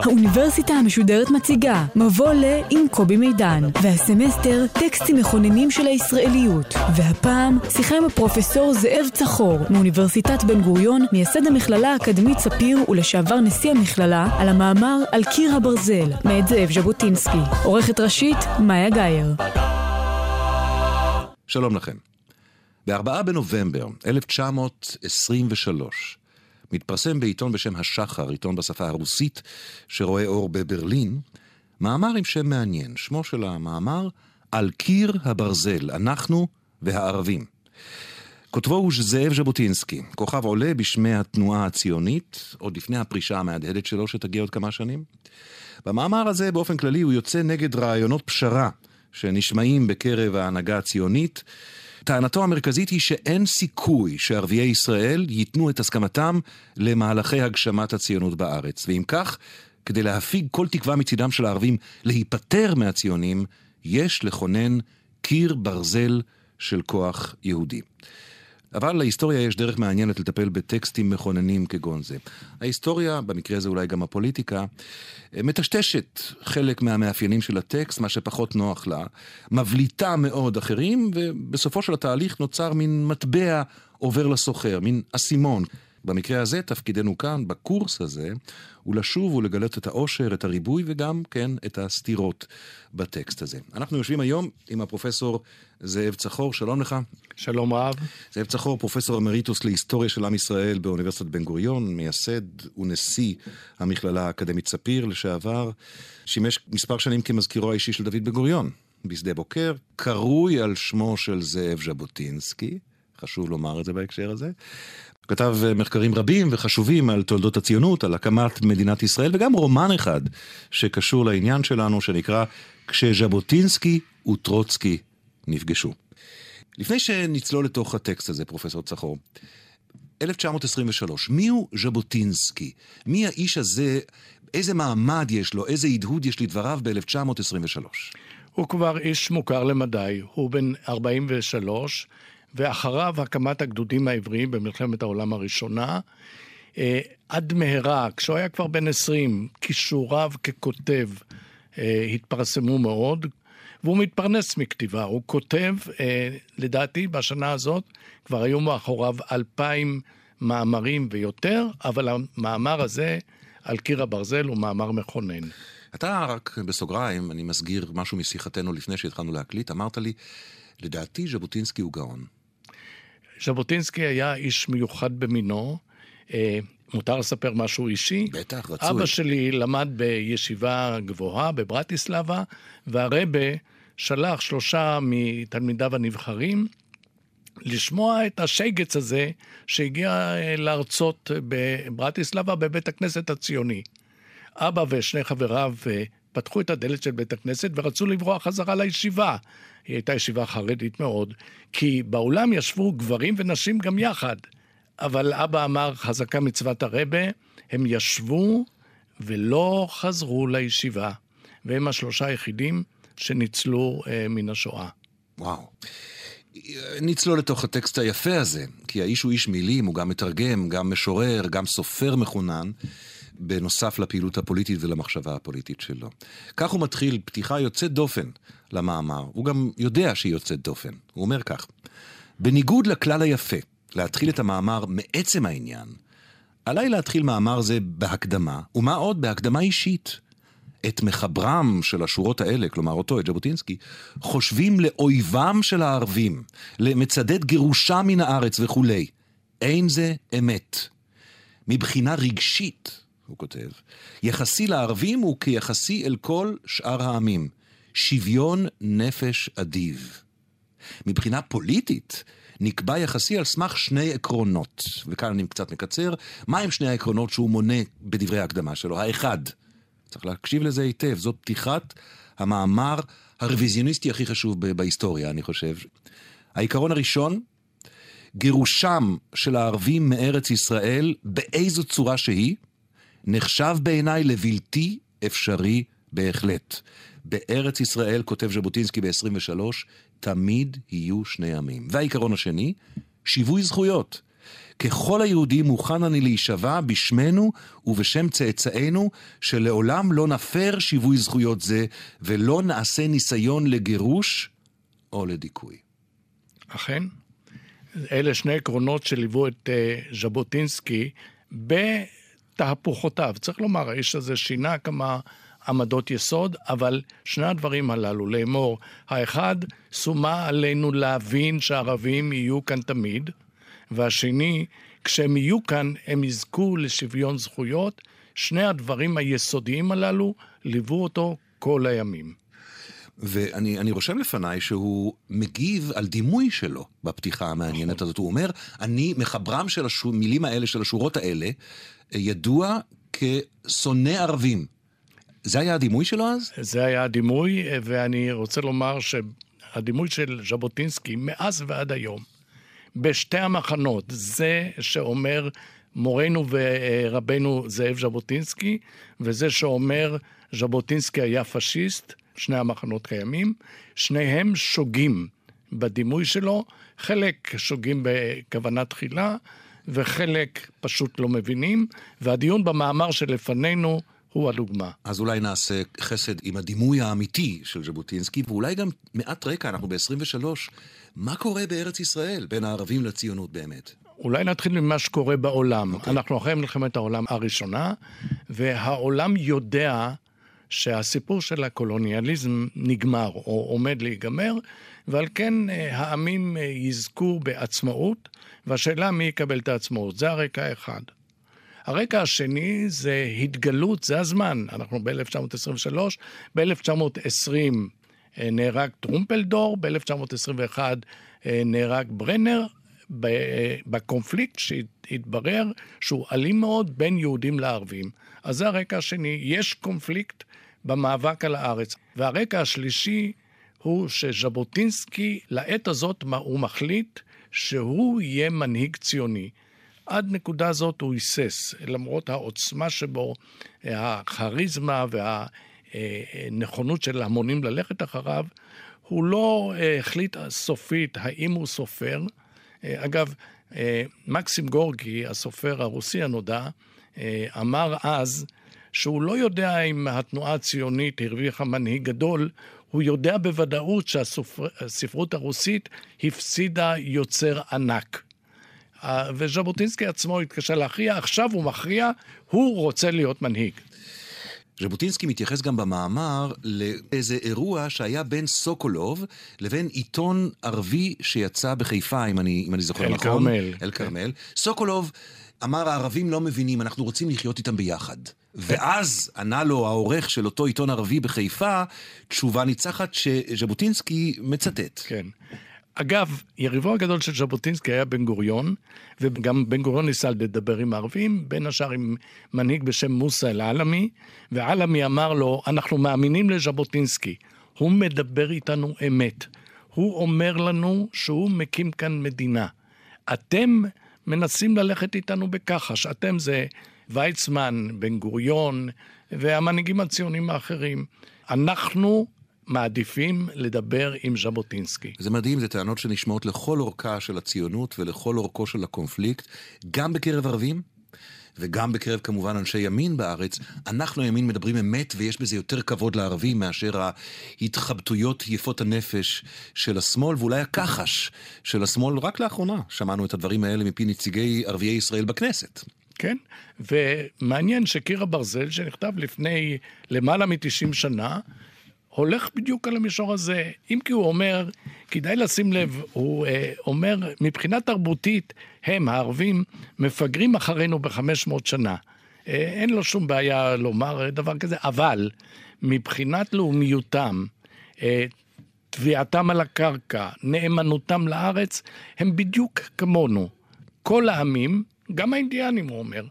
האוניברסיטה המשודרת מציגה מבוא ל עם קובי מידן, והסמסטר טקסטים מכוננים של הישראליות. והפעם שיחה עם הפרופסור זאב צחור מאוניברסיטת בן גוריון, מייסד המכללה האקדמית ספיר ולשעבר נשיא המכללה, על המאמר על קיר הברזל, מאת זאב ז'בוטינסקי. עורכת ראשית, מאיה גאייר. שלום לכם. ב-4 בנובמבר 1923 מתפרסם בעיתון בשם השחר, עיתון בשפה הרוסית, שרואה אור בברלין, מאמר עם שם מעניין. שמו של המאמר, על קיר הברזל, אנחנו והערבים. כותבו הוא זאב ז'בוטינסקי, כוכב עולה בשמי התנועה הציונית, עוד לפני הפרישה המהדהדת שלו שתגיע עוד כמה שנים. במאמר הזה באופן כללי הוא יוצא נגד רעיונות פשרה שנשמעים בקרב ההנהגה הציונית, טענתו המרכזית היא שאין סיכוי שערביי ישראל ייתנו את הסכמתם למהלכי הגשמת הציונות בארץ. ואם כך, כדי להפיג כל תקווה מצידם של הערבים להיפטר מהציונים, יש לכונן קיר ברזל של כוח יהודי. אבל להיסטוריה יש דרך מעניינת לטפל בטקסטים מכוננים כגון זה. ההיסטוריה, במקרה הזה אולי גם הפוליטיקה, מטשטשת חלק מהמאפיינים של הטקסט, מה שפחות נוח לה, מבליטה מאוד אחרים, ובסופו של התהליך נוצר מין מטבע עובר לסוחר, מין אסימון. במקרה הזה, תפקידנו כאן, בקורס הזה, הוא לשוב ולגלות את העושר, את הריבוי וגם, כן, את הסתירות בטקסט הזה. אנחנו יושבים היום עם הפרופסור זאב צחור, שלום לך. שלום רב. זאב צחור, פרופסור אמריטוס להיסטוריה של עם ישראל באוניברסיטת בן גוריון, מייסד ונשיא המכללה האקדמית ספיר לשעבר, שימש מספר שנים כמזכירו האישי של דוד בן גוריון בשדה בוקר, קרוי על שמו של זאב ז'בוטינסקי. חשוב לומר את זה בהקשר הזה. כתב אה, מחקרים רבים וחשובים על תולדות הציונות, על הקמת מדינת ישראל, וגם רומן אחד שקשור לעניין שלנו, שנקרא כשז'בוטינסקי וטרוצקי נפגשו. לפני שנצלול לתוך הטקסט הזה, פרופסור צחור, 1923, מי הוא ז'בוטינסקי? מי האיש הזה, איזה מעמד יש לו, איזה הדהוד יש לדבריו ב-1923? הוא כבר איש מוכר למדי, הוא בן 43, ואחריו הקמת הגדודים העבריים במלחמת העולם הראשונה. אה, עד מהרה, כשהוא היה כבר בן 20, כישוריו ככותב אה, התפרסמו מאוד, והוא מתפרנס מכתיבה. הוא כותב, אה, לדעתי, בשנה הזאת כבר היו מאחוריו אלפיים מאמרים ויותר, אבל המאמר הזה על קיר הברזל הוא מאמר מכונן. אתה רק בסוגריים, אני מסגיר משהו משיחתנו לפני שהתחלנו להקליט, אמרת לי, לדעתי ז'בוטינסקי הוא גאון. ז'בוטינסקי היה איש מיוחד במינו. אה, מותר לספר משהו אישי? בטח, רצוי. אבא שלי למד בישיבה גבוהה בברטיסלבה, והרבה שלח שלושה מתלמידיו הנבחרים לשמוע את השייגץ הזה שהגיע אה, להרצות בברטיסלבה בבית הכנסת הציוני. אבא ושני חבריו אה, פתחו את הדלת של בית הכנסת ורצו לברוח חזרה לישיבה. היא הייתה ישיבה חרדית מאוד, כי באולם ישבו גברים ונשים גם יחד. אבל אבא אמר, חזקה מצוות הרבה, הם ישבו ולא חזרו לישיבה. והם השלושה היחידים שניצלו אה, מן השואה. וואו. נצלול לתוך הטקסט היפה הזה, כי האיש הוא איש מילים, הוא גם מתרגם, גם משורר, גם סופר מחונן. בנוסף לפעילות הפוליטית ולמחשבה הפוליטית שלו. כך הוא מתחיל פתיחה יוצאת דופן למאמר. הוא גם יודע שהיא יוצאת דופן. הוא אומר כך: בניגוד לכלל היפה, להתחיל את המאמר מעצם העניין, עליי להתחיל מאמר זה בהקדמה, ומה עוד? בהקדמה אישית. את מחברם של השורות האלה, כלומר אותו, את ז'בוטינסקי, חושבים לאויבם של הערבים, למצדד גירושם מן הארץ וכולי. אין זה אמת. מבחינה רגשית, הוא כותב, יחסי לערבים הוא כיחסי אל כל שאר העמים. שוויון נפש אדיב. מבחינה פוליטית, נקבע יחסי על סמך שני עקרונות, וכאן אני קצת מקצר, מהם שני העקרונות שהוא מונה בדברי ההקדמה שלו? האחד, צריך להקשיב לזה היטב, זאת פתיחת המאמר הרוויזיוניסטי הכי חשוב בהיסטוריה, אני חושב. העיקרון הראשון, גירושם של הערבים מארץ ישראל, באיזו צורה שהיא, נחשב בעיניי לבלתי אפשרי בהחלט. בארץ ישראל, כותב ז'בוטינסקי ב-23, תמיד יהיו שני עמים. והעיקרון השני, שיווי זכויות. ככל היהודים מוכן אני להישבע בשמנו ובשם צאצאינו, שלעולם לא נפר שיווי זכויות זה, ולא נעשה ניסיון לגירוש או לדיכוי. אכן, אלה שני עקרונות שליוו את uh, ז'בוטינסקי בתהפוכותיו. צריך לומר, האיש הזה שינה כמה עמדות יסוד, אבל שני הדברים הללו, לאמור, האחד, שומה עלינו להבין שערבים יהיו כאן תמיד, והשני, כשהם יהיו כאן, הם יזכו לשוויון זכויות. שני הדברים היסודיים הללו ליוו אותו כל הימים. ואני רושם לפניי שהוא מגיב על דימוי שלו בפתיחה המעניינת. הזאת. הוא אומר, אני, מחברם של המילים האלה, של השורות האלה, ידוע כשונא ערבים. זה היה הדימוי שלו אז? זה היה הדימוי, ואני רוצה לומר שהדימוי של ז'בוטינסקי, מאז ועד היום, בשתי המחנות, זה שאומר מורנו ורבנו זאב ז'בוטינסקי, וזה שאומר ז'בוטינסקי היה פשיסט, שני המחנות קיימים, שניהם שוגים בדימוי שלו, חלק שוגים בכוונה תחילה, וחלק פשוט לא מבינים, והדיון במאמר שלפנינו הוא הדוגמה. אז אולי נעשה חסד עם הדימוי האמיתי של ז'בוטינסקי, ואולי גם מעט רקע, אנחנו ב-23, מה קורה בארץ ישראל בין הערבים לציונות באמת? אולי נתחיל ממה שקורה בעולם. Okay. אוקיי. אנחנו אחרי מלחמת העולם הראשונה, והעולם יודע שהסיפור של הקולוניאליזם נגמר, או עומד להיגמר, ועל כן אה, העמים אה, יזכו בעצמאות, והשאלה מי יקבל את העצמאות. זה הרקע האחד. הרקע השני זה התגלות, זה הזמן. אנחנו ב-1923, ב-1920 אה, נהרג טרומפלדור, ב-1921 נהרג ברנר, בקונפליקט שהתברר שהוא אלים מאוד בין יהודים לערבים. אז זה הרקע השני. יש קונפליקט במאבק על הארץ. והרקע השלישי הוא שז'בוטינסקי, לעת הזאת הוא מחליט שהוא יהיה מנהיג ציוני. עד נקודה זאת הוא היסס, למרות העוצמה שבו, הכריזמה והנכונות של ההמונים ללכת אחריו, הוא לא החליט סופית האם הוא סופר. אגב, מקסים גורגי, הסופר הרוסי הנודע, אמר אז שהוא לא יודע אם התנועה הציונית הרוויחה מנהיג גדול, הוא יודע בוודאות שהספרות הרוסית הפסידה יוצר ענק. וז'בוטינסקי עצמו התקשה להכריע, עכשיו הוא מכריע, הוא רוצה להיות מנהיג. ז'בוטינסקי מתייחס גם במאמר לאיזה אירוע שהיה בין סוקולוב לבין עיתון ערבי שיצא בחיפה, אם אני, אם אני זוכר אל נכון. אל כרמל. אל כרמל. סוקולוב אמר, הערבים לא מבינים, אנחנו רוצים לחיות איתם ביחד. ואז ענה לו העורך של אותו עיתון ערבי בחיפה, תשובה ניצחת שז'בוטינסקי מצטט. כן. אגב, יריבו הגדול של ז'בוטינסקי היה בן גוריון, וגם בן גוריון ניסה לדבר עם הערבים, בין השאר עם מנהיג בשם מוסא אל-עלמי, ועלמי אמר לו, אנחנו מאמינים לז'בוטינסקי, הוא מדבר איתנו אמת. הוא אומר לנו שהוא מקים כאן מדינה. אתם מנסים ללכת איתנו בכחש. אתם זה ויצמן, בן גוריון והמנהיגים הציונים האחרים. אנחנו מעדיפים לדבר עם ז'בוטינסקי. זה מדהים, זה טענות שנשמעות לכל אורכה של הציונות ולכל אורכו של הקונפליקט, גם בקרב ערבים וגם בקרב כמובן אנשי ימין בארץ, אנחנו הימין מדברים אמת ויש בזה יותר כבוד לערבים מאשר ההתחבטויות יפות הנפש של השמאל, ואולי הכחש של השמאל. רק לאחרונה שמענו את הדברים האלה מפי נציגי ערביי ישראל בכנסת. כן, ומעניין שקיר הברזל, שנכתב לפני למעלה מ-90 שנה, הולך בדיוק על המישור הזה. אם כי הוא אומר, כדאי לשים לב, הוא אה, אומר, מבחינה תרבותית, הם, הערבים, מפגרים אחרינו ב-500 שנה. אה, אין לו שום בעיה לומר דבר כזה, אבל מבחינת לאומיותם, אה, תביעתם על הקרקע, נאמנותם לארץ, הם בדיוק כמונו. כל העמים, גם האינדיאנים, הוא אומר,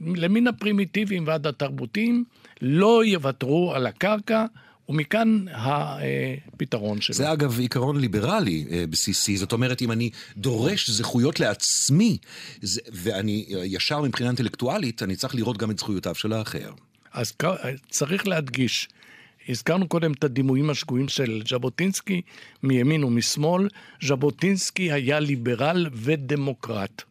למן הפרימיטיביים ועד התרבותיים, לא יוותרו על הקרקע. ומכאן הפתרון שלו. זה אגב עיקרון ליברלי אה, בסיסי, זאת אומרת, אם אני דורש זכויות לעצמי, ואני ישר מבחינה אינטלקטואלית, אני צריך לראות גם את זכויותיו של האחר. אז צריך להדגיש, הזכרנו קודם את הדימויים השגויים של ז'בוטינסקי מימין ומשמאל. ז'בוטינסקי היה ליברל ודמוקרט.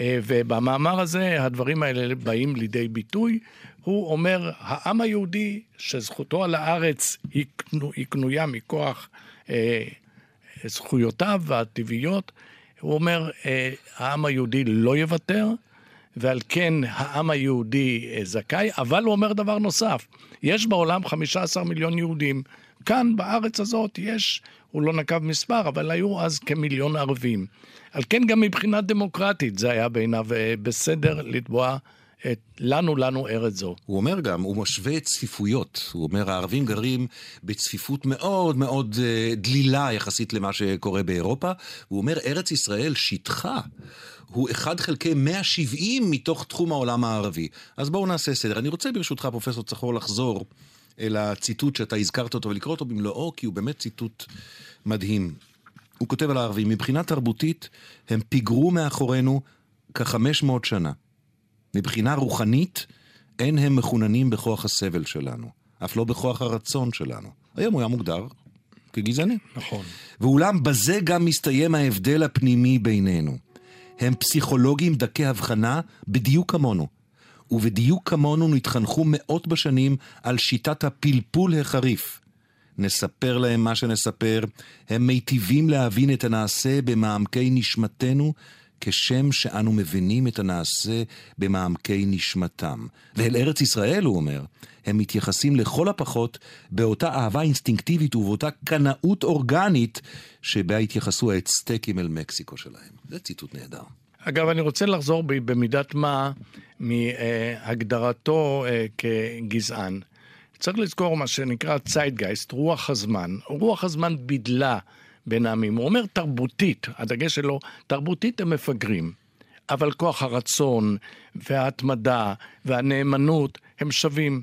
אה, ובמאמר הזה הדברים האלה באים לידי ביטוי. הוא אומר, העם היהודי, שזכותו על הארץ היא, קנו, היא קנויה מכוח אה, זכויותיו הטבעיות, הוא אומר, אה, העם היהודי לא יוותר, ועל כן העם היהודי אה, זכאי, אבל הוא אומר דבר נוסף, יש בעולם 15 מיליון יהודים. כאן, בארץ הזאת, יש, הוא לא נקב מספר, אבל היו אז כמיליון ערבים. על כן גם מבחינה דמוקרטית זה היה בעיניו אה, בסדר לתבוע את לנו, לנו ארץ זו. הוא אומר גם, הוא משווה צפיפויות. הוא אומר, הערבים גרים בצפיפות מאוד מאוד uh, דלילה יחסית למה שקורה באירופה. הוא אומר, ארץ ישראל, שטחה. הוא 1 חלקי 170 מתוך תחום העולם הערבי. אז בואו נעשה סדר. אני רוצה ברשותך, פרופסור צחור, לחזור אל הציטוט שאתה הזכרת אותו ולקרוא אותו במלואו, כי הוא באמת ציטוט מדהים. הוא כותב על הערבים, מבחינה תרבותית הם פיגרו מאחורינו כ-500 שנה. מבחינה רוחנית, אין הם מחוננים בכוח הסבל שלנו, אף לא בכוח הרצון שלנו. היום הוא היה מוגדר כגזעני. נכון. ואולם בזה גם מסתיים ההבדל הפנימי בינינו. הם פסיכולוגים דקי הבחנה בדיוק כמונו. ובדיוק כמונו נתחנכו מאות בשנים על שיטת הפלפול החריף. נספר להם מה שנספר, הם מיטיבים להבין את הנעשה במעמקי נשמתנו, כשם שאנו מבינים את הנעשה במעמקי נשמתם. ואל ארץ ישראל, הוא אומר, הם מתייחסים לכל הפחות באותה אהבה אינסטינקטיבית ובאותה קנאות אורגנית שבה התייחסו האצטקים אל מקסיקו שלהם. זה ציטוט נהדר. אגב, אני רוצה לחזור במידת מה מהגדרתו אה, כגזען. צריך לזכור מה שנקרא ציידגייסט, רוח הזמן. רוח הזמן בידלה בין העמים. הוא אומר תרבותית, הדגש שלו, תרבותית הם מפגרים. אבל כוח הרצון וההתמדה והנאמנות הם שווים.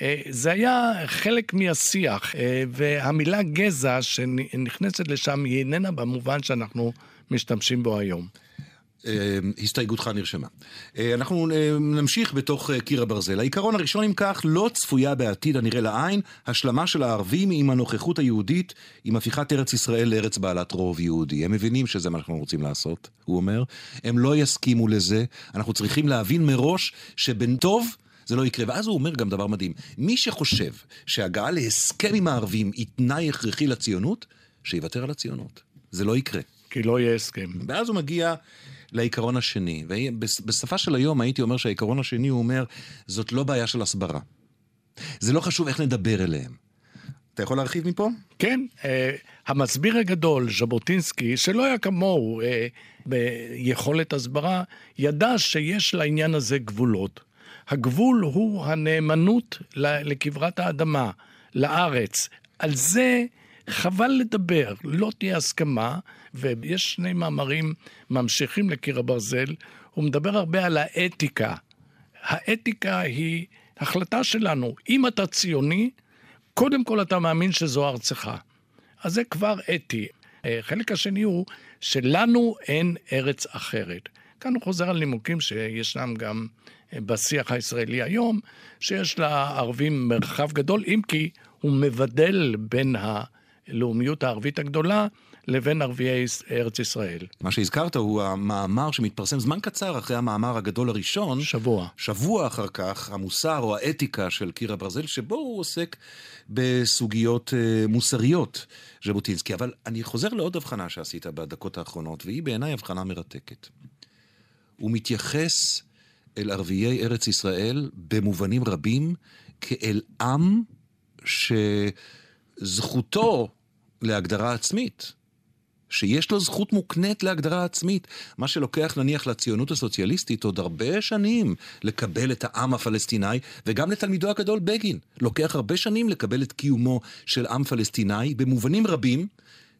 אה, זה היה חלק מהשיח, אה, והמילה גזע שנכנסת לשם היא איננה במובן שאנחנו משתמשים בו היום. אה, הסתייגותך נרשמה. אה, אנחנו אה, נמשיך בתוך קיר הברזל. העיקרון הראשון, אם כך, לא צפויה בעתיד הנראה לעין השלמה של הערבים עם הנוכחות היהודית, עם הפיכת ארץ ישראל לארץ בעלת רוב יהודי. הם מבינים שזה מה שאנחנו רוצים לעשות, הוא אומר. הם לא יסכימו לזה. אנחנו צריכים להבין מראש שבין טוב... זה לא יקרה. ואז הוא אומר גם דבר מדהים, מי שחושב שהגעה להסכם עם הערבים היא תנאי הכרחי לציונות, שיוותר על הציונות. זה לא יקרה. כי לא יהיה הסכם. ואז הוא מגיע לעיקרון השני. ובשפה של היום הייתי אומר שהעיקרון השני הוא אומר, זאת לא בעיה של הסברה. זה לא חשוב איך נדבר אליהם. אתה יכול להרחיב מפה? כן, אה, המסביר הגדול, ז'בוטינסקי, שלא היה כמוהו אה, ביכולת הסברה, ידע שיש לעניין הזה גבולות. הגבול הוא הנאמנות לכברת האדמה, לארץ. על זה חבל לדבר, לא תהיה הסכמה, ויש שני מאמרים ממשיכים לקיר הברזל, הוא מדבר הרבה על האתיקה. האתיקה היא החלטה שלנו. אם אתה ציוני, קודם כל אתה מאמין שזו ארצך. אז זה כבר אתי. החלק השני הוא שלנו אין ארץ אחרת. כאן הוא חוזר על נימוקים שישנם גם בשיח הישראלי היום, שיש לערבים מרחב גדול, אם כי הוא מבדל בין הלאומיות הערבית הגדולה לבין ערביי ארץ ישראל. מה שהזכרת הוא המאמר שמתפרסם זמן קצר אחרי המאמר הגדול הראשון. שבוע. שבוע אחר כך, המוסר או האתיקה של קיר הברזל, שבו הוא עוסק בסוגיות uh, מוסריות, ז'בוטינסקי. אבל אני חוזר לעוד הבחנה שעשית בדקות האחרונות, והיא בעיניי הבחנה מרתקת. הוא מתייחס אל ערביי ארץ ישראל במובנים רבים כאל עם שזכותו להגדרה עצמית, שיש לו זכות מוקנית להגדרה עצמית, מה שלוקח נניח לציונות הסוציאליסטית עוד הרבה שנים לקבל את העם הפלסטיני, וגם לתלמידו הגדול בגין. לוקח הרבה שנים לקבל את קיומו של עם פלסטיני במובנים רבים.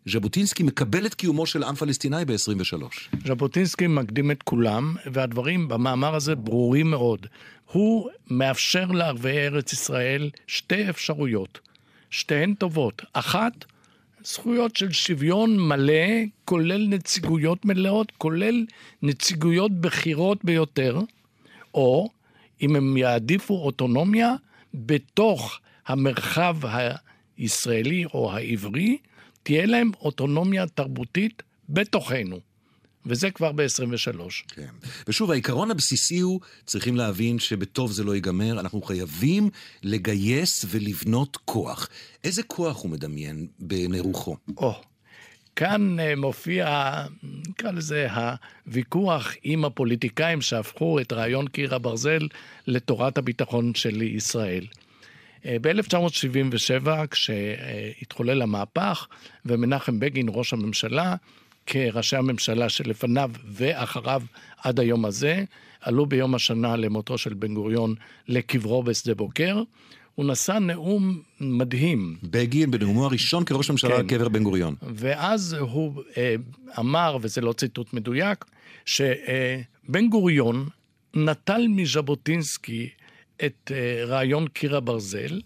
ז'בוטינסקי מקבל את קיומו של עם פלסטיני ב-23. ז'בוטינסקי מקדים את כולם, והדברים במאמר הזה ברורים מאוד. הוא מאפשר לערביי ארץ ישראל שתי אפשרויות, שתיהן טובות. אחת, זכויות של שוויון מלא, כולל נציגויות מלאות, כולל נציגויות בכירות ביותר, או אם הם יעדיפו אוטונומיה בתוך המרחב הישראלי או העברי, תהיה להם אוטונומיה תרבותית בתוכנו. וזה כבר ב-23. כן. ושוב, העיקרון הבסיסי הוא, צריכים להבין שבטוב זה לא ייגמר, אנחנו חייבים לגייס ולבנות כוח. איזה כוח הוא מדמיין בעיני רוחו? או, כאן uh, מופיע, נקרא לזה, הוויכוח עם הפוליטיקאים שהפכו את רעיון קיר הברזל לתורת הביטחון של ישראל. Uh, ב-1977, כשהתחולל המהפך, ומנחם בגין, ראש הממשלה, כראשי הממשלה שלפניו ואחריו עד היום הזה, עלו ביום השנה למותו של בן גוריון לקברו בשדה בוקר. הוא נשא נאום מדהים. בגין בנאומו הראשון כראש ממשלה כן. על קבר בן גוריון. ואז הוא אה, אמר, וזה לא ציטוט מדויק, שבן גוריון נטל מז'בוטינסקי את אה, רעיון קיר הברזל,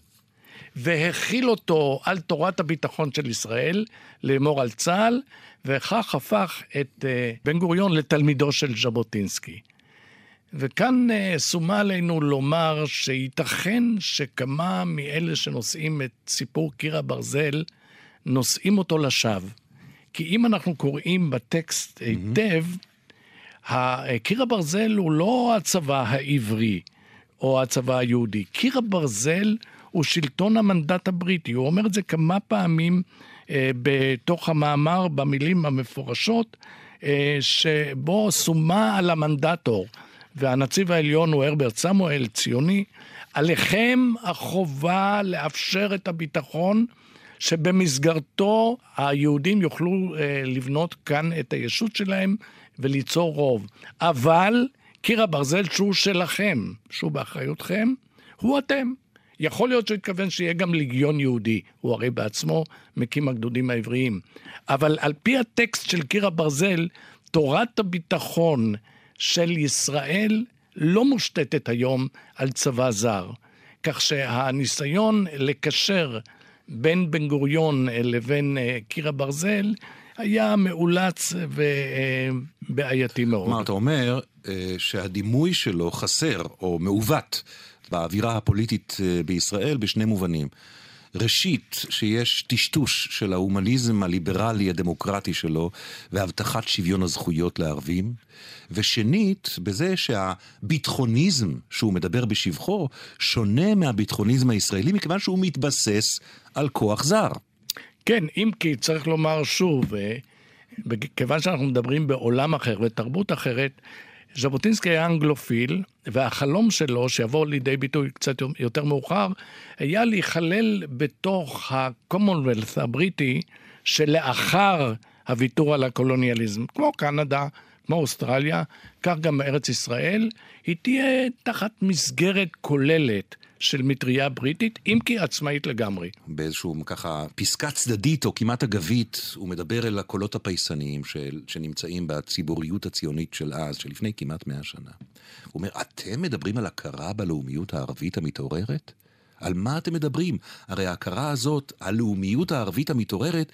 והכיל אותו על תורת הביטחון של ישראל, לאמור על צה"ל, וכך הפך את אה, בן גוריון לתלמידו של ז'בוטינסקי. וכאן uh, שומה עלינו לומר שייתכן שכמה מאלה שנושאים את סיפור קיר הברזל, נושאים אותו לשווא. כי אם אנחנו קוראים בטקסט היטב, mm-hmm. קיר הברזל הוא לא הצבא העברי או הצבא היהודי. קיר הברזל הוא שלטון המנדט הבריטי. הוא אומר את זה כמה פעמים אה, בתוך המאמר, במילים המפורשות, אה, שבו סומה על המנדטור. והנציב העליון הוא הרברט סמואל, ציוני, עליכם החובה לאפשר את הביטחון שבמסגרתו היהודים יוכלו אה, לבנות כאן את הישות שלהם וליצור רוב. אבל קיר הברזל שהוא שלכם, שהוא באחריותכם, הוא אתם. יכול להיות שהוא התכוון שיהיה גם ליגיון יהודי, הוא הרי בעצמו מקים הגדודים העבריים. אבל על פי הטקסט של קיר הברזל, תורת הביטחון של ישראל לא מושתתת היום על צבא זר. כך שהניסיון לקשר בין בן גוריון לבין אה, קיר הברזל היה מאולץ ובעייתי מאוד. מה אתה אומר אה, שהדימוי שלו חסר או מעוות באווירה הפוליטית אה, בישראל בשני מובנים. ראשית, שיש טשטוש של ההומניזם הליברלי הדמוקרטי שלו והבטחת שוויון הזכויות לערבים, ושנית, בזה שהביטחוניזם שהוא מדבר בשבחו שונה מהביטחוניזם הישראלי מכיוון שהוא מתבסס על כוח זר. כן, אם כי צריך לומר שוב, אה, כיוון שאנחנו מדברים בעולם אחר ותרבות אחרת, ז'בוטינסקי היה אנגלופיל, והחלום שלו, שיבוא לידי ביטוי קצת יותר מאוחר, היה להיכלל בתוך ה-commonwealth הבריטי שלאחר הוויתור על הקולוניאליזם, כמו קנדה, כמו אוסטרליה, כך גם ארץ ישראל, היא תהיה תחת מסגרת כוללת של מטריה בריטית, אם כי עצמאית לגמרי. באיזשהו ככה פסקה צדדית או כמעט אגבית, הוא מדבר אל הקולות הפייסניים של, שנמצאים בציבוריות הציונית של אז, של לפני כמעט מאה שנה. הוא אומר, אתם מדברים על הכרה בלאומיות הערבית המתעוררת? על מה אתם מדברים? הרי ההכרה הזאת, הלאומיות הערבית המתעוררת,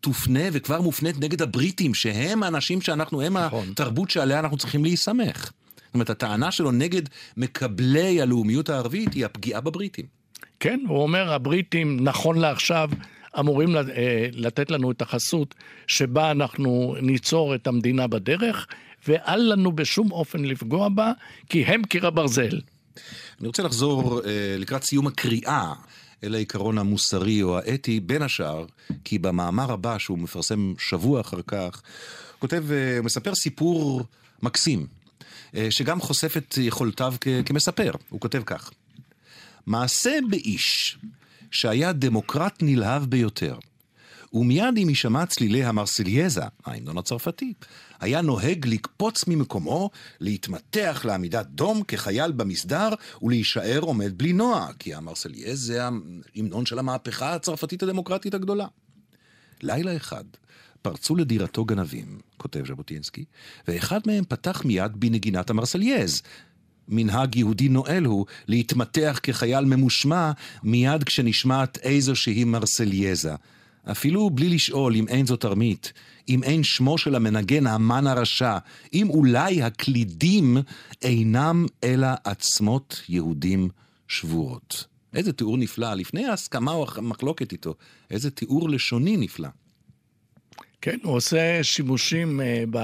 תופנה וכבר מופנית נגד הבריטים, שהם האנשים שאנחנו, הם נכון. התרבות שעליה אנחנו צריכים להיסמך. זאת אומרת, הטענה שלו נגד מקבלי הלאומיות הערבית היא הפגיעה בבריטים. כן, הוא אומר, הבריטים, נכון לעכשיו, אמורים אה, לתת לנו את החסות שבה אנחנו ניצור את המדינה בדרך, ואל לנו בשום אופן לפגוע בה, כי הם קיר הברזל. אני רוצה לחזור אה, לקראת סיום הקריאה אל העיקרון המוסרי או האתי, בין השאר, כי במאמר הבא שהוא מפרסם שבוע אחר כך, הוא כותב, אה, הוא מספר סיפור מקסים, שגם חושף את יכולותיו כמספר. הוא כותב כך: מעשה באיש שהיה דמוקרט נלהב ביותר, ומיד עם הישמע צלילי המרסלייזה, ההמנון הצרפתי, היה נוהג לקפוץ ממקומו, להתמתח לעמידת דום כחייל במסדר ולהישאר עומד בלי נוע, כי המרסלייזה ההמנון של המהפכה הצרפתית הדמוקרטית הגדולה. לילה אחד פרצו לדירתו גנבים, כותב ז'בוטינסקי, ואחד מהם פתח מיד בנגינת המרסלייזה. מנהג יהודי נואל הוא להתמתח כחייל ממושמע מיד כשנשמעת איזושהי מרסלייזה. אפילו בלי לשאול אם אין זו תרמית, אם אין שמו של המנגן המן הרשע, אם אולי הקלידים אינם אלא עצמות יהודים שבורות. איזה תיאור נפלא, לפני ההסכמה או המחלוקת איתו, איזה תיאור לשוני נפלא. כן, הוא עושה שימושים uh, ב...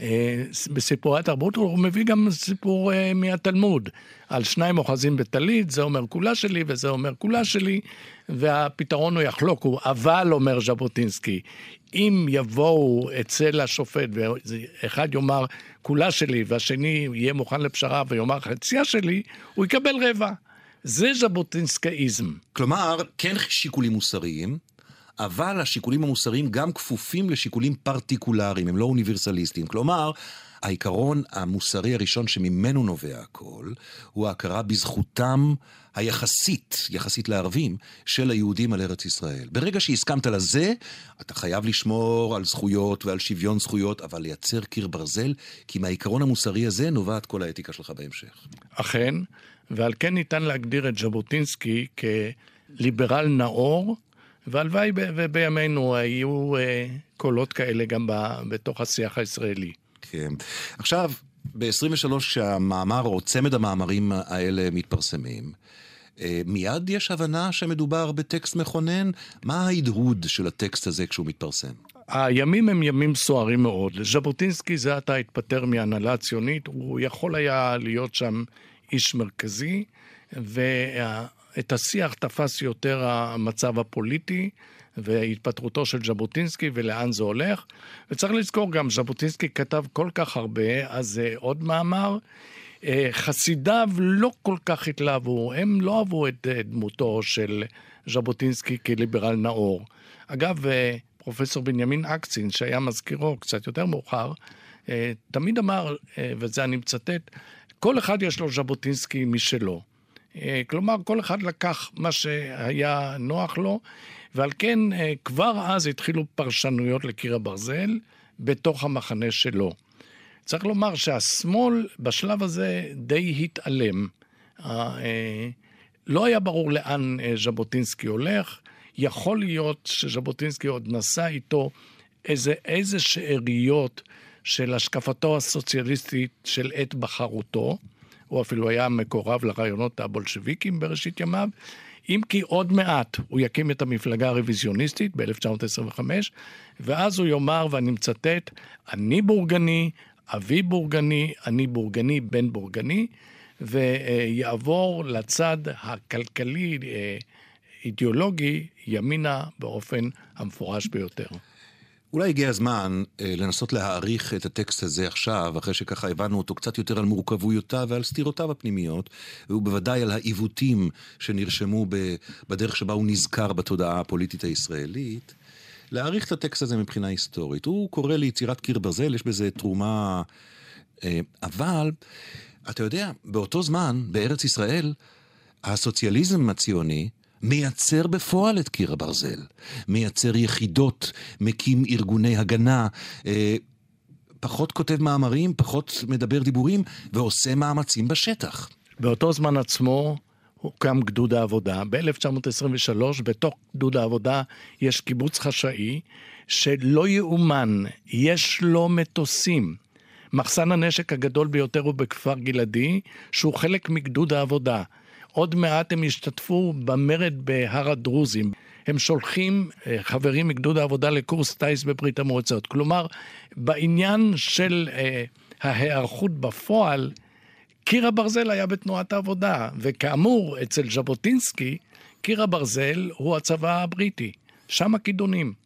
אה, בסיפורי התרבות, הוא מביא גם סיפור uh, מהתלמוד, על שניים אוחזים בטלית, זה אומר כולה שלי וזה אומר כולה שלי, והפתרון הוא יחלוק, הוא אבל, אומר ז'בוטינסקי, אם יבואו אצל השופט ואחד יאמר כולה שלי והשני יהיה מוכן לפשרה ויאמר חציה שלי, הוא יקבל רבע. זה ז'בוטינסקאיזם. כלומר, כן שיקולים מוסריים, אבל השיקולים המוסריים גם כפופים לשיקולים פרטיקולריים, הם לא אוניברסליסטיים. כלומר, העיקרון המוסרי הראשון שממנו נובע הכל, הוא ההכרה בזכותם היחסית, יחסית לערבים, של היהודים על ארץ ישראל. ברגע שהסכמת לזה, אתה חייב לשמור על זכויות ועל שוויון זכויות, אבל לייצר קיר ברזל, כי מהעיקרון המוסרי הזה נובעת כל האתיקה שלך בהמשך. אכן, ועל כן ניתן להגדיר את ז'בוטינסקי כליברל נאור, והלוואי ובימינו היו אה, קולות כאלה גם בתוך השיח הישראלי. כן. עכשיו, ב-23 כשהמאמר או צמד המאמרים האלה מתפרסמים, אה, מיד יש הבנה שמדובר בטקסט מכונן? מה ההדהוד של הטקסט הזה כשהוא מתפרסם? הימים הם ימים סוערים מאוד. ז'בוטינסקי זה עתה התפטר מהנהלה הציונית, הוא יכול היה להיות שם איש מרכזי, ואת השיח תפס יותר המצב הפוליטי. והתפטרותו של ז'בוטינסקי ולאן זה הולך. וצריך לזכור גם, ז'בוטינסקי כתב כל כך הרבה, אז זה עוד מאמר. אה, חסידיו לא כל כך התלהבו, הם לא אהבו את אה, דמותו של ז'בוטינסקי כליברל נאור. אגב, אה, פרופסור בנימין אקצין, שהיה מזכירו קצת יותר מאוחר, תמיד אמר, וזה אני מצטט, כל אחד יש לו ז'בוטינסקי משלו. כלומר, כל אחד לקח מה שהיה נוח לו, ועל כן כבר אז התחילו פרשנויות לקיר הברזל בתוך המחנה שלו. צריך לומר שהשמאל בשלב הזה די התעלם. אה, לא היה ברור לאן אה, ז'בוטינסקי הולך. יכול להיות שז'בוטינסקי עוד נשא איתו איזה, איזה שאריות של השקפתו הסוציאליסטית של עת בחרותו. הוא אפילו היה מקורב לרעיונות הבולשביקים בראשית ימיו. אם כי עוד מעט הוא יקים את המפלגה הרוויזיוניסטית ב-1925, ואז הוא יאמר, ואני מצטט, אני בורגני, אבי בורגני, אני בורגני, בן בורגני, ויעבור לצד הכלכלי, אה, ימינה באופן המפורש ביותר. אולי הגיע הזמן אה, לנסות להעריך את הטקסט הזה עכשיו, אחרי שככה הבנו אותו קצת יותר על מורכבויותיו ועל סתירותיו הפנימיות, ובוודאי על העיוותים שנרשמו בדרך שבה הוא נזכר בתודעה הפוליטית הישראלית. להעריך את הטקסט הזה מבחינה היסטורית. הוא קורא ליצירת קיר ברזל, יש בזה תרומה... אה, אבל, אתה יודע, באותו זמן, בארץ ישראל, הסוציאליזם הציוני מייצר בפועל את קיר הברזל. מייצר יחידות, מקים ארגוני הגנה, אה, פחות כותב מאמרים, פחות מדבר דיבורים, ועושה מאמצים בשטח. באותו זמן עצמו, הוקם גדוד העבודה. ב-1923, בתוך גדוד העבודה יש קיבוץ חשאי, שלא יאומן, יש לו מטוסים. מחסן הנשק הגדול ביותר הוא בכפר גלעדי, שהוא חלק מגדוד העבודה. עוד מעט הם ישתתפו במרד בהר הדרוזים. הם שולחים אה, חברים מגדוד העבודה לקורס טיס בברית המועצות. כלומר, בעניין של אה, ההיערכות בפועל, קיר הברזל היה בתנועת העבודה, וכאמור, אצל ז'בוטינסקי, קיר הברזל הוא הצבא הבריטי, שם הכידונים.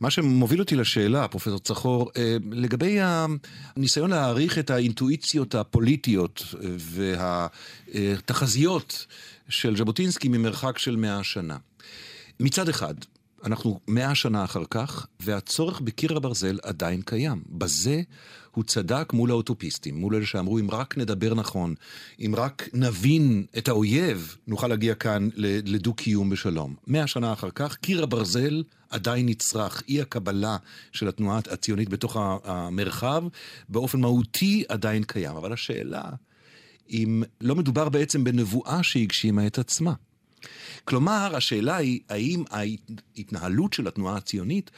מה שמוביל אותי לשאלה, פרופסור צחור, אה, לגבי הניסיון להעריך את האינטואיציות הפוליטיות והתחזיות של ז'בוטינסקי ממרחק של מאה שנה. מצד אחד, אנחנו מאה שנה אחר כך, והצורך בקיר הברזל עדיין קיים. בזה הוא צדק מול האוטופיסטים, מול אלה שאמרו, אם רק נדבר נכון, אם רק נבין את האויב, נוכל להגיע כאן לדו-קיום בשלום. מאה שנה אחר כך, קיר הברזל עדיין נצרך. אי הקבלה של התנועה הציונית בתוך המרחב, באופן מהותי עדיין קיים. אבל השאלה, אם לא מדובר בעצם בנבואה שהגשימה את עצמה. כלומר, השאלה היא, האם ההתנהלות של התנועה הציונית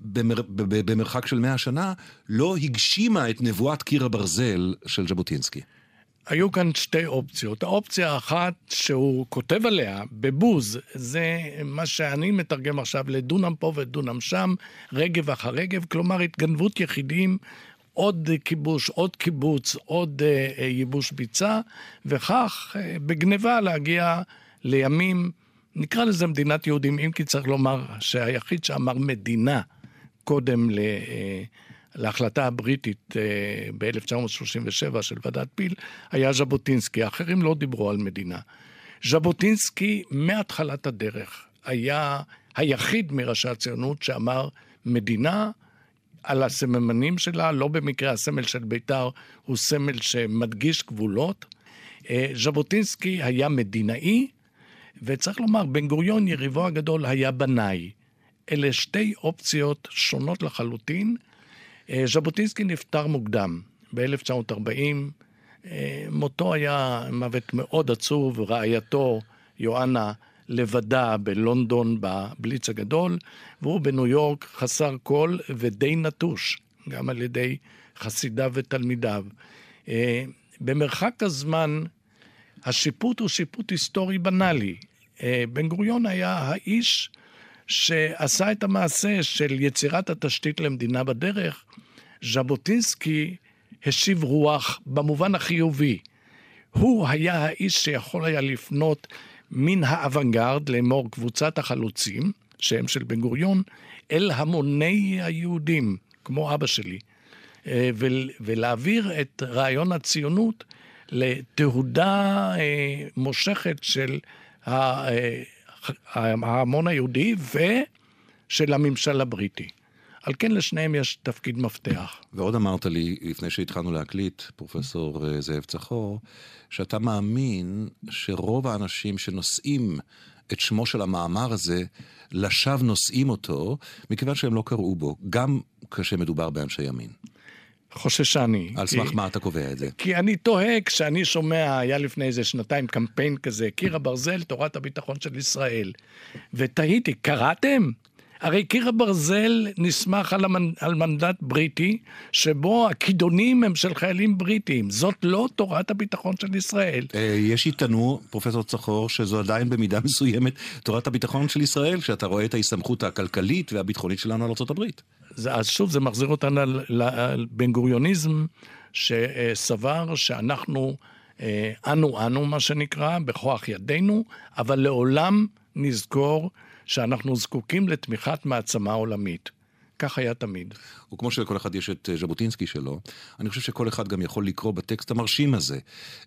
במר, במרחק של מאה שנה לא הגשימה את נבואת קיר הברזל של ז'בוטינסקי? היו כאן שתי אופציות. האופציה האחת שהוא כותב עליה בבוז, זה מה שאני מתרגם עכשיו לדונם פה ודונם שם, רגב אחר רגב, כלומר התגנבות יחידים, עוד כיבוש, עוד קיבוץ, עוד אה, אה, ייבוש ביצה, וכך אה, בגניבה להגיע לימים, נקרא לזה מדינת יהודים, אם כי צריך לומר שהיחיד שאמר מדינה קודם ל... אה, להחלטה הבריטית אה, ב-1937 של ועדת פיל, היה ז'בוטינסקי. האחרים לא דיברו על מדינה. ז'בוטינסקי מהתחלת הדרך היה היחיד מראשי הציונות שאמר מדינה על הסממנים שלה, לא במקרה הסמל של בית"ר הוא סמל שמדגיש גבולות. אה, ז'בוטינסקי היה מדינאי, וצריך לומר, בן גוריון, יריבו הגדול, היה בנאי. אלה שתי אופציות שונות לחלוטין. אה, ז'בוטינסקי נפטר מוקדם, ב-1940. אה, מותו היה מוות מאוד עצוב, רעייתו, יואנה, לבדה בלונדון בבליץ הגדול, והוא בניו יורק חסר כל ודי נטוש, גם על ידי חסידיו ותלמידיו. אה, במרחק הזמן, השיפוט הוא שיפוט היסטורי בנאלי. בן גוריון היה האיש שעשה את המעשה של יצירת התשתית למדינה בדרך, ז'בוטינסקי השיב רוח במובן החיובי. הוא היה האיש שיכול היה לפנות מן האוונגרד, לאמור קבוצת החלוצים, שהם של בן גוריון, אל המוני היהודים, כמו אבא שלי, אה, ולהעביר את רעיון הציונות לתהודה אה, מושכת של אה, ההמון היהודי ושל הממשל הבריטי. על כן לשניהם יש תפקיד מפתח. ועוד אמרת לי, לפני שהתחלנו להקליט, פרופסור אה, זאב צחור, שאתה מאמין שרוב האנשים שנושאים את שמו של המאמר הזה, לשווא נושאים אותו, מכיוון שהם לא קראו בו, גם כשמדובר באנשי ימין. חוששני. על סמך מה אתה קובע את זה? כי אני תוהה כשאני שומע, היה לפני איזה שנתיים קמפיין כזה, קיר הברזל, תורת הביטחון של ישראל. ותהיתי, קראתם? הרי קיר הברזל נסמך על, המנ... על מנדט בריטי, שבו הכידונים הם של חיילים בריטים. זאת לא תורת הביטחון של ישראל. אה, יש שיטענו, פרופסור צחור, שזו עדיין במידה מסוימת תורת הביטחון של ישראל, שאתה רואה את ההסתמכות הכלכלית והביטחונית שלנו על ארה"ב. אז שוב, זה מחזיר אותנו לבן גוריוניזם, שסבר שאנחנו, אה, אנו אנו, מה שנקרא, בכוח ידינו, אבל לעולם נזכור שאנחנו זקוקים לתמיכת מעצמה עולמית. כך היה תמיד. וכמו שלכל אחד יש את ז'בוטינסקי שלו, אני חושב שכל אחד גם יכול לקרוא בטקסט המרשים הזה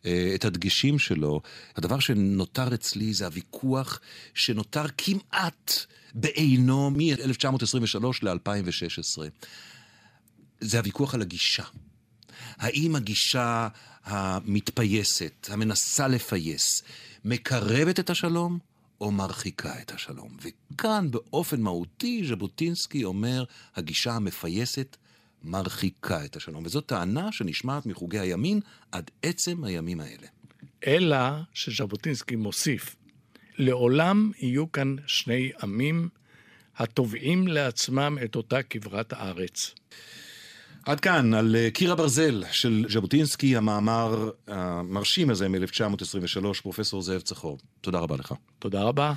אה, את הדגשים שלו. הדבר שנותר אצלי זה הוויכוח שנותר כמעט בעינו מ-1923 ל-2016. זה הוויכוח על הגישה. האם הגישה המתפייסת, המנסה לפייס, מקרבת את השלום או מרחיקה את השלום. וכאן באופן מהותי ז'בוטינסקי אומר, הגישה המפייסת מרחיקה את השלום. וזו טענה שנשמעת מחוגי הימין עד עצם הימים האלה. אלא שז'בוטינסקי מוסיף, לעולם יהיו כאן שני עמים התובעים לעצמם את אותה כברת הארץ. עד כאן על אה, קיר הברזל של ז'בוטינסקי, המאמר המרשים הזה מ-1923, פרופסור זאב צחור. תודה רבה לך. תודה רבה.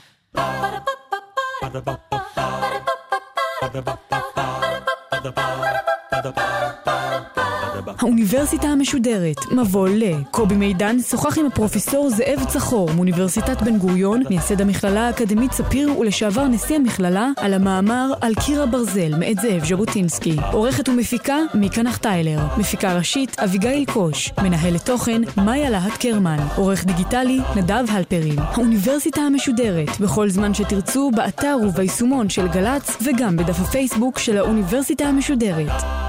Ba-da-ba-ba-ba האוניברסיטה המשודרת, מבוא ל. קובי מידן שוחח עם הפרופסור זאב צחור מאוניברסיטת בן גוריון, מייסד המכללה האקדמית ספיר ולשעבר נשיא המכללה, על המאמר על קיר הברזל מאת זאב ז'בוטינסקי. עורכת ומפיקה מיקה נחטיילר. מפיקה ראשית אביגיל קוש. מנהלת תוכן מאיה להט קרמן. עורך דיגיטלי נדב הלפרין. האוניברסיטה המשודרת, בכל זמן שתרצו, באתר וביישומון של גל"צ וגם בדף הפייסבוק של האוניברסיטה המשודרת.